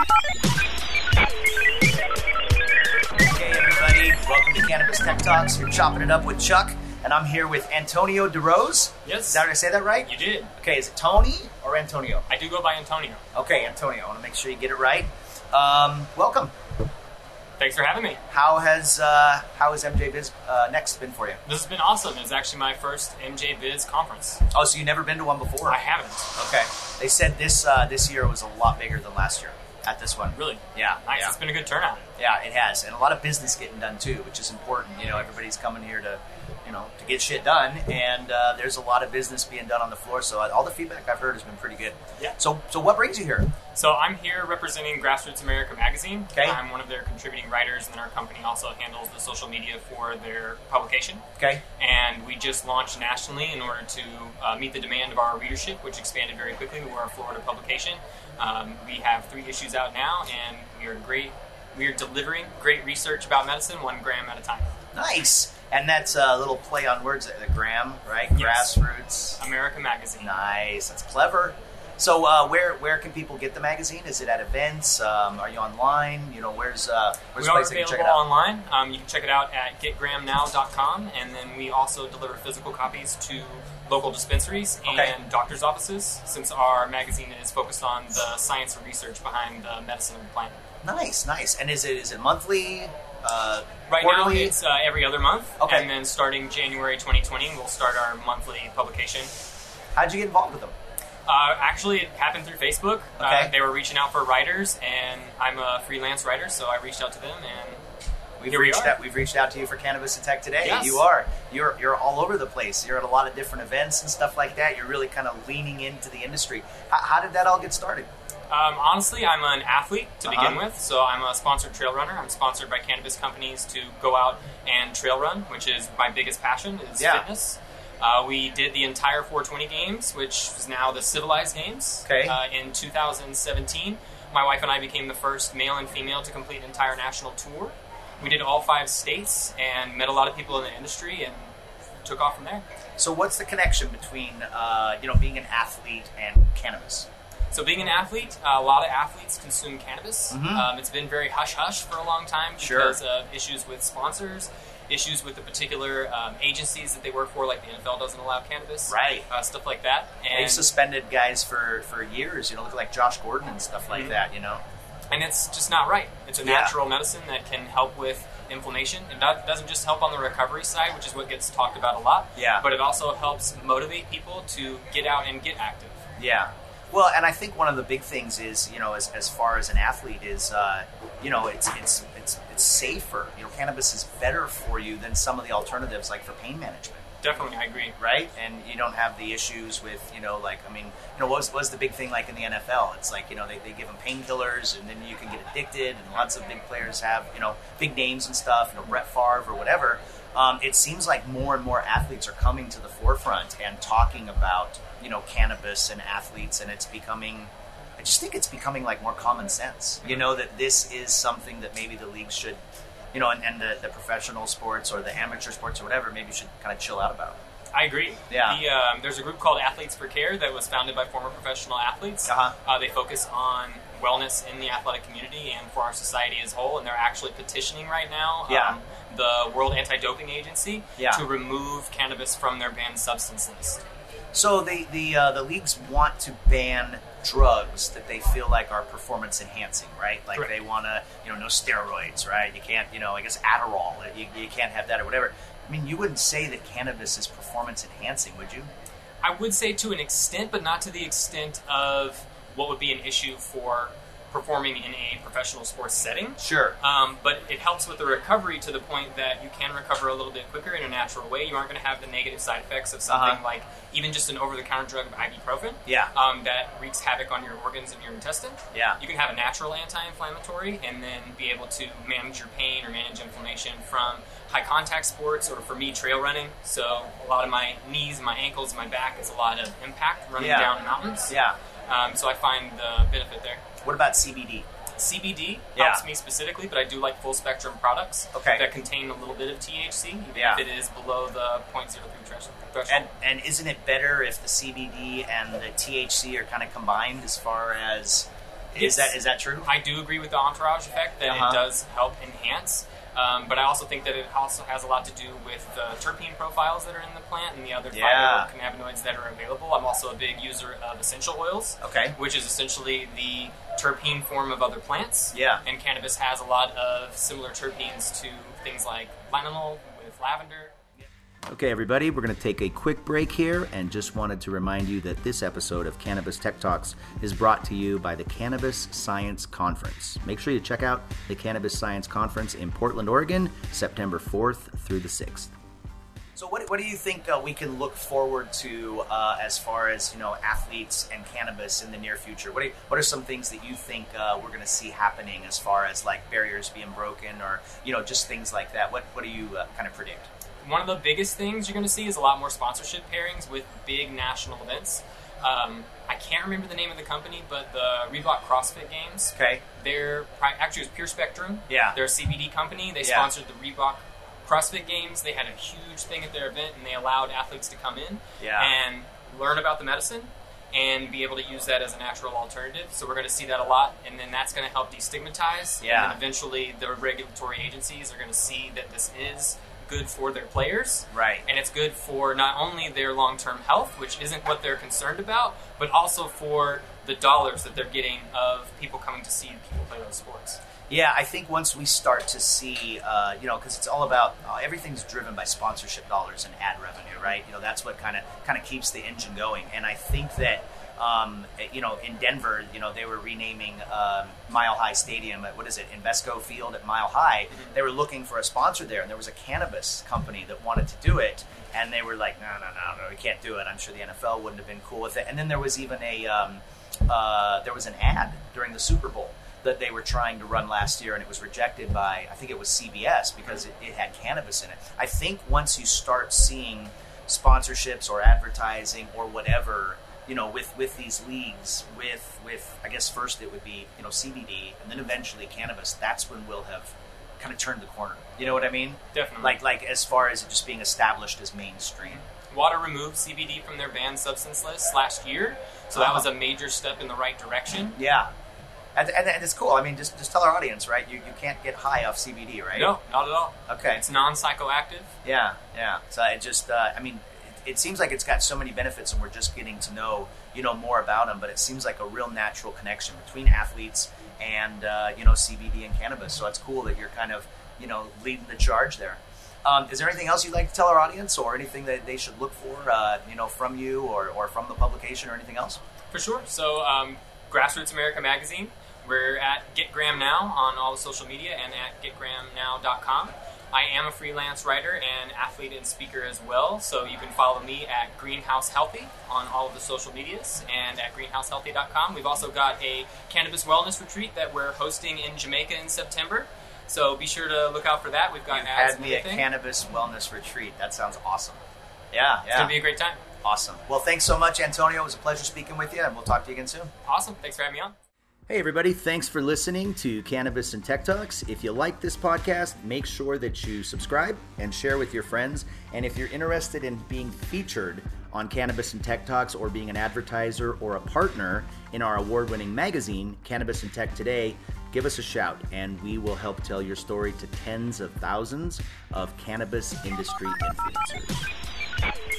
Hey everybody, welcome to Cannabis Tech Talks. You're chopping it up with Chuck, and I'm here with Antonio DeRose. Yes. Is that did I say that right? You did. Okay, is it Tony or Antonio? I do go by Antonio. Okay, Antonio. I want to make sure you get it right. Um, welcome. Thanks for having me. How has uh, how has MJ Biz uh, Next been for you? This has been awesome. It's actually my first MJ Biz conference. Oh, so you've never been to one before? I haven't. Okay. They said this uh, this year was a lot bigger than last year at this one. Really? Yeah. Nice. Yeah. It's been a good turnout. Yeah, it has, and a lot of business getting done too, which is important. You know, everybody's coming here to, you know, to get shit done, and uh, there's a lot of business being done on the floor. So all the feedback I've heard has been pretty good. Yeah. So, so what brings you here? So I'm here representing Grassroots America magazine. Okay. I'm one of their contributing writers, and then our company also handles the social media for their publication. Okay. And we just launched nationally in order to uh, meet the demand of our readership, which expanded very quickly. We're a Florida publication. Um, we have three issues out now, and we are great. We are delivering great research about medicine, one gram at a time. Nice. And that's a little play on words, the gram, right? Yes. Grassroots. America Magazine. Nice. That's clever. So, uh, where where can people get the magazine? Is it at events? Um, are you online? You know, where's uh, where's We are place available check it out? online. Um, you can check it out at getgramnow.com, and then we also deliver physical copies to local dispensaries Okay. and doctors' offices, since our magazine is focused on the science and research behind the medicine of the plant. Nice, nice. And is it is it monthly? Uh, Right quarterly? now, it's uh, every other month, Okay. and then starting January 2020, we'll start our monthly publication. How'd you get involved with them? Uh, actually, it happened through Facebook. Okay. Uh, they were reaching out for writers, and I'm a freelance writer, so I reached out to them, and We've Here we reached are. out. We've reached out to you for Cannabis and Tech today. Yes. You are. You're you're all over the place. You're at a lot of different events and stuff like that. You're really kind of leaning into the industry. How, how did that all get started? Um, honestly, I'm an athlete to begin Uh-huh. with, so I'm a sponsored trail runner. I'm sponsored by cannabis companies to go out and trail run, which is my biggest passion is Yeah. fitness. Uh, we did the entire 420 games, which is now the civilized games. Okay. Uh, in 2017, my wife and I became the first male and female to complete an entire national tour. We did all five states and met a lot of people in the industry and took off from there. So, what's the connection between uh, you know being an athlete and cannabis? So, being an athlete, a lot of athletes consume cannabis. Mhm. Um, it's been very hush hush for a long time Sure. because of issues with sponsors, issues with the particular um, agencies that they work for, like the NFL doesn't allow cannabis, Right. Uh, stuff like that. And They've suspended guys for for years. You know, look like Josh Gordon and stuff like Mhm. that. You know. And it's just not right. It's a Yeah. natural medicine that can help with inflammation. It do- doesn't just help on the recovery side, which is what gets talked about a lot, Yeah. but it also helps motivate people to get out and get active. Yeah. Well, and I think one of the big things is, you know, as, as far as an athlete is, uh, you know, it's it's it's it's safer. You know, cannabis is better for you than some of the alternatives, like for pain management, Definitely, I agree. right? And you don't have the issues with, you know, like I mean, you know, what was, what was the big thing like in the NFL? It's like you know they, they give them painkillers, and then you can get addicted, and lots of big players have, you know, big names and stuff, you know, Brett Favre or whatever. Um, it seems like more and more athletes are coming to the forefront and talking about you know cannabis and athletes, and it's becoming. I just think it's becoming like more common sense. You know that this is something that maybe the leagues should, you know, and, and the, the professional sports or the amateur sports or whatever, maybe should kind of chill out about. I agree. Yeah. The, um, there's a group called Athletes for Care that was founded by former professional athletes. Uh-huh. Uh, they focus on wellness in the athletic community and for our society as a whole, and they're actually petitioning right now Yeah. um, the World Anti-Doping Agency Yeah. to remove cannabis from their banned substance list. So the the uh, the leagues want to ban drugs that they feel like are performance enhancing, right? Like Correct. they want to, you know, no steroids, right? You can't, you know, I guess Adderall, you, you can't have that or whatever. I mean, you wouldn't say that cannabis is performance enhancing, would you? I would say to an extent, but not to the extent of what would be an issue for performing in a professional sports setting. Sure. Um, but it helps with the recovery to the point that you can recover a little bit quicker in a natural way. You aren't going to have the negative side effects of something Uh-huh. like even just an over-the-counter drug of ibuprofen Yeah. um, that wreaks havoc on your organs and your intestine. Yeah. You can have a natural anti-inflammatory and then be able to manage your pain or manage inflammation from high contact sports or for me trail running. So a lot of my knees, my ankles, my back is a lot of impact running Yeah. down mountains. Yeah. Um, so I find the benefit there. What about CBD? CBD Yeah. helps me specifically, but I do like full spectrum products Okay. that contain a little bit of THC, even Yeah. if it is below the 0.03 threshold. And and isn't it better if the CBD and the THC are kind of combined as far as Is that is that true? I do agree with the entourage effect that Uh-huh. it does help enhance. Um, but I also think that it also has a lot to do with the terpene profiles that are in the plant and the other Yeah. phytocannabinoids that are available. I'm also a big user of essential oils, Okay. which is essentially the terpene form of other plants. Yeah. And cannabis has a lot of similar terpenes to things like linalool with lavender. Okay, everybody, we're going to take a quick break here and just wanted to remind you that this episode of Cannabis Tech Talks is brought to you by the Cannabis Science Conference. Make sure you check out the Cannabis Science Conference in Portland, Oregon, September 4th through the 6th. So what, what do you think uh, we can look forward to uh, as far as you know athletes and cannabis in the near future? What are, what are some things that you think uh, we're going to see happening as far as like barriers being broken or you know just things like that? What what do you uh, kind of predict? One of the biggest things you're going to see is a lot more sponsorship pairings with big national events. Um, I can't remember the name of the company, but the Reebok CrossFit Games. Okay. They're actually it was Pure Spectrum. Yeah. They're a CBD company. They Yeah. sponsored the Reebok CrossFit Games. They had a huge thing at their event, and they allowed athletes to come in Yeah. and learn about the medicine and be able to use that as a natural alternative. So we're going to see that a lot, and then that's going to help destigmatize. Yeah. And then eventually, the regulatory agencies are going to see that this is good for their players. Right. And it's good for not only their long term health, which isn't what they're concerned about, but also for the dollars that they're getting of people coming to see people play those sports. Yeah, I think once we start to see, uh, you know, because it's all about uh, everything's driven by sponsorship dollars and ad revenue, right? You know, that's what kind of kind of keeps the engine going. And I think that, um, you know, in Denver, you know, they were renaming um, Mile High Stadium at what is it, Invesco Field at Mile High. They were looking for a sponsor there, and there was a cannabis company that wanted to do it, and they were like, no, no, no, no, we can't do it. I'm sure the NFL wouldn't have been cool with it. And then there was even a um, uh, there was an ad during the Super Bowl that they were trying to run last year, and it was rejected by I think it was CBS because it, it had cannabis in it. I think once you start seeing sponsorships or advertising or whatever, you know, with with these leagues, with with I guess first it would be you know CBD, and then eventually cannabis. That's when we'll have kind of turned the corner. You know what I mean? Definitely. Like like as far as it just being established as mainstream. WADA removed CBD from their banned substance list last year, so that was a major step in the right direction. Yeah. And, and, and it's cool. I mean, just, just tell our audience, right? You, you can't get high off CBD, right? No, not at all. Okay. It's non psychoactive. Yeah, yeah. So it just, uh, I mean, it, seems like it's got so many benefits, and we're just getting to know, you know, more about them. But it seems like a real natural connection between athletes and uh, you know CBD and cannabis. So it's cool that you're kind of, you know, leading the charge there. Um, is there anything else you'd like to tell our audience, or anything that they should look for, uh, you know, from you or, or from the publication, or anything else? For sure. So, um, Grassroots America Magazine. We're at Get Gram Now on all the social media and at getgramnow.com. I am a freelance writer and athlete and speaker as well, so you can follow me at Greenhouse Healthy on all of the social medias and at greenhousehealthy.com. We've also got a cannabis wellness retreat that we're hosting in Jamaica in September, so be sure to look out for that. We've got You've ads had me at cannabis wellness retreat. That sounds awesome. Yeah, It's yeah. going to be a great time. Awesome. Well, thanks so much, Antonio. It was a pleasure speaking with you, and we'll talk to you again soon. Awesome. Thanks for having me on. Hey, everybody, thanks for listening to Cannabis and Tech Talks. If you like this podcast, make sure that you subscribe and share with your friends. And if you're interested in being featured on Cannabis and Tech Talks or being an advertiser or a partner in our award winning magazine, Cannabis and Tech Today, give us a shout and we will help tell your story to tens of thousands of cannabis industry influencers.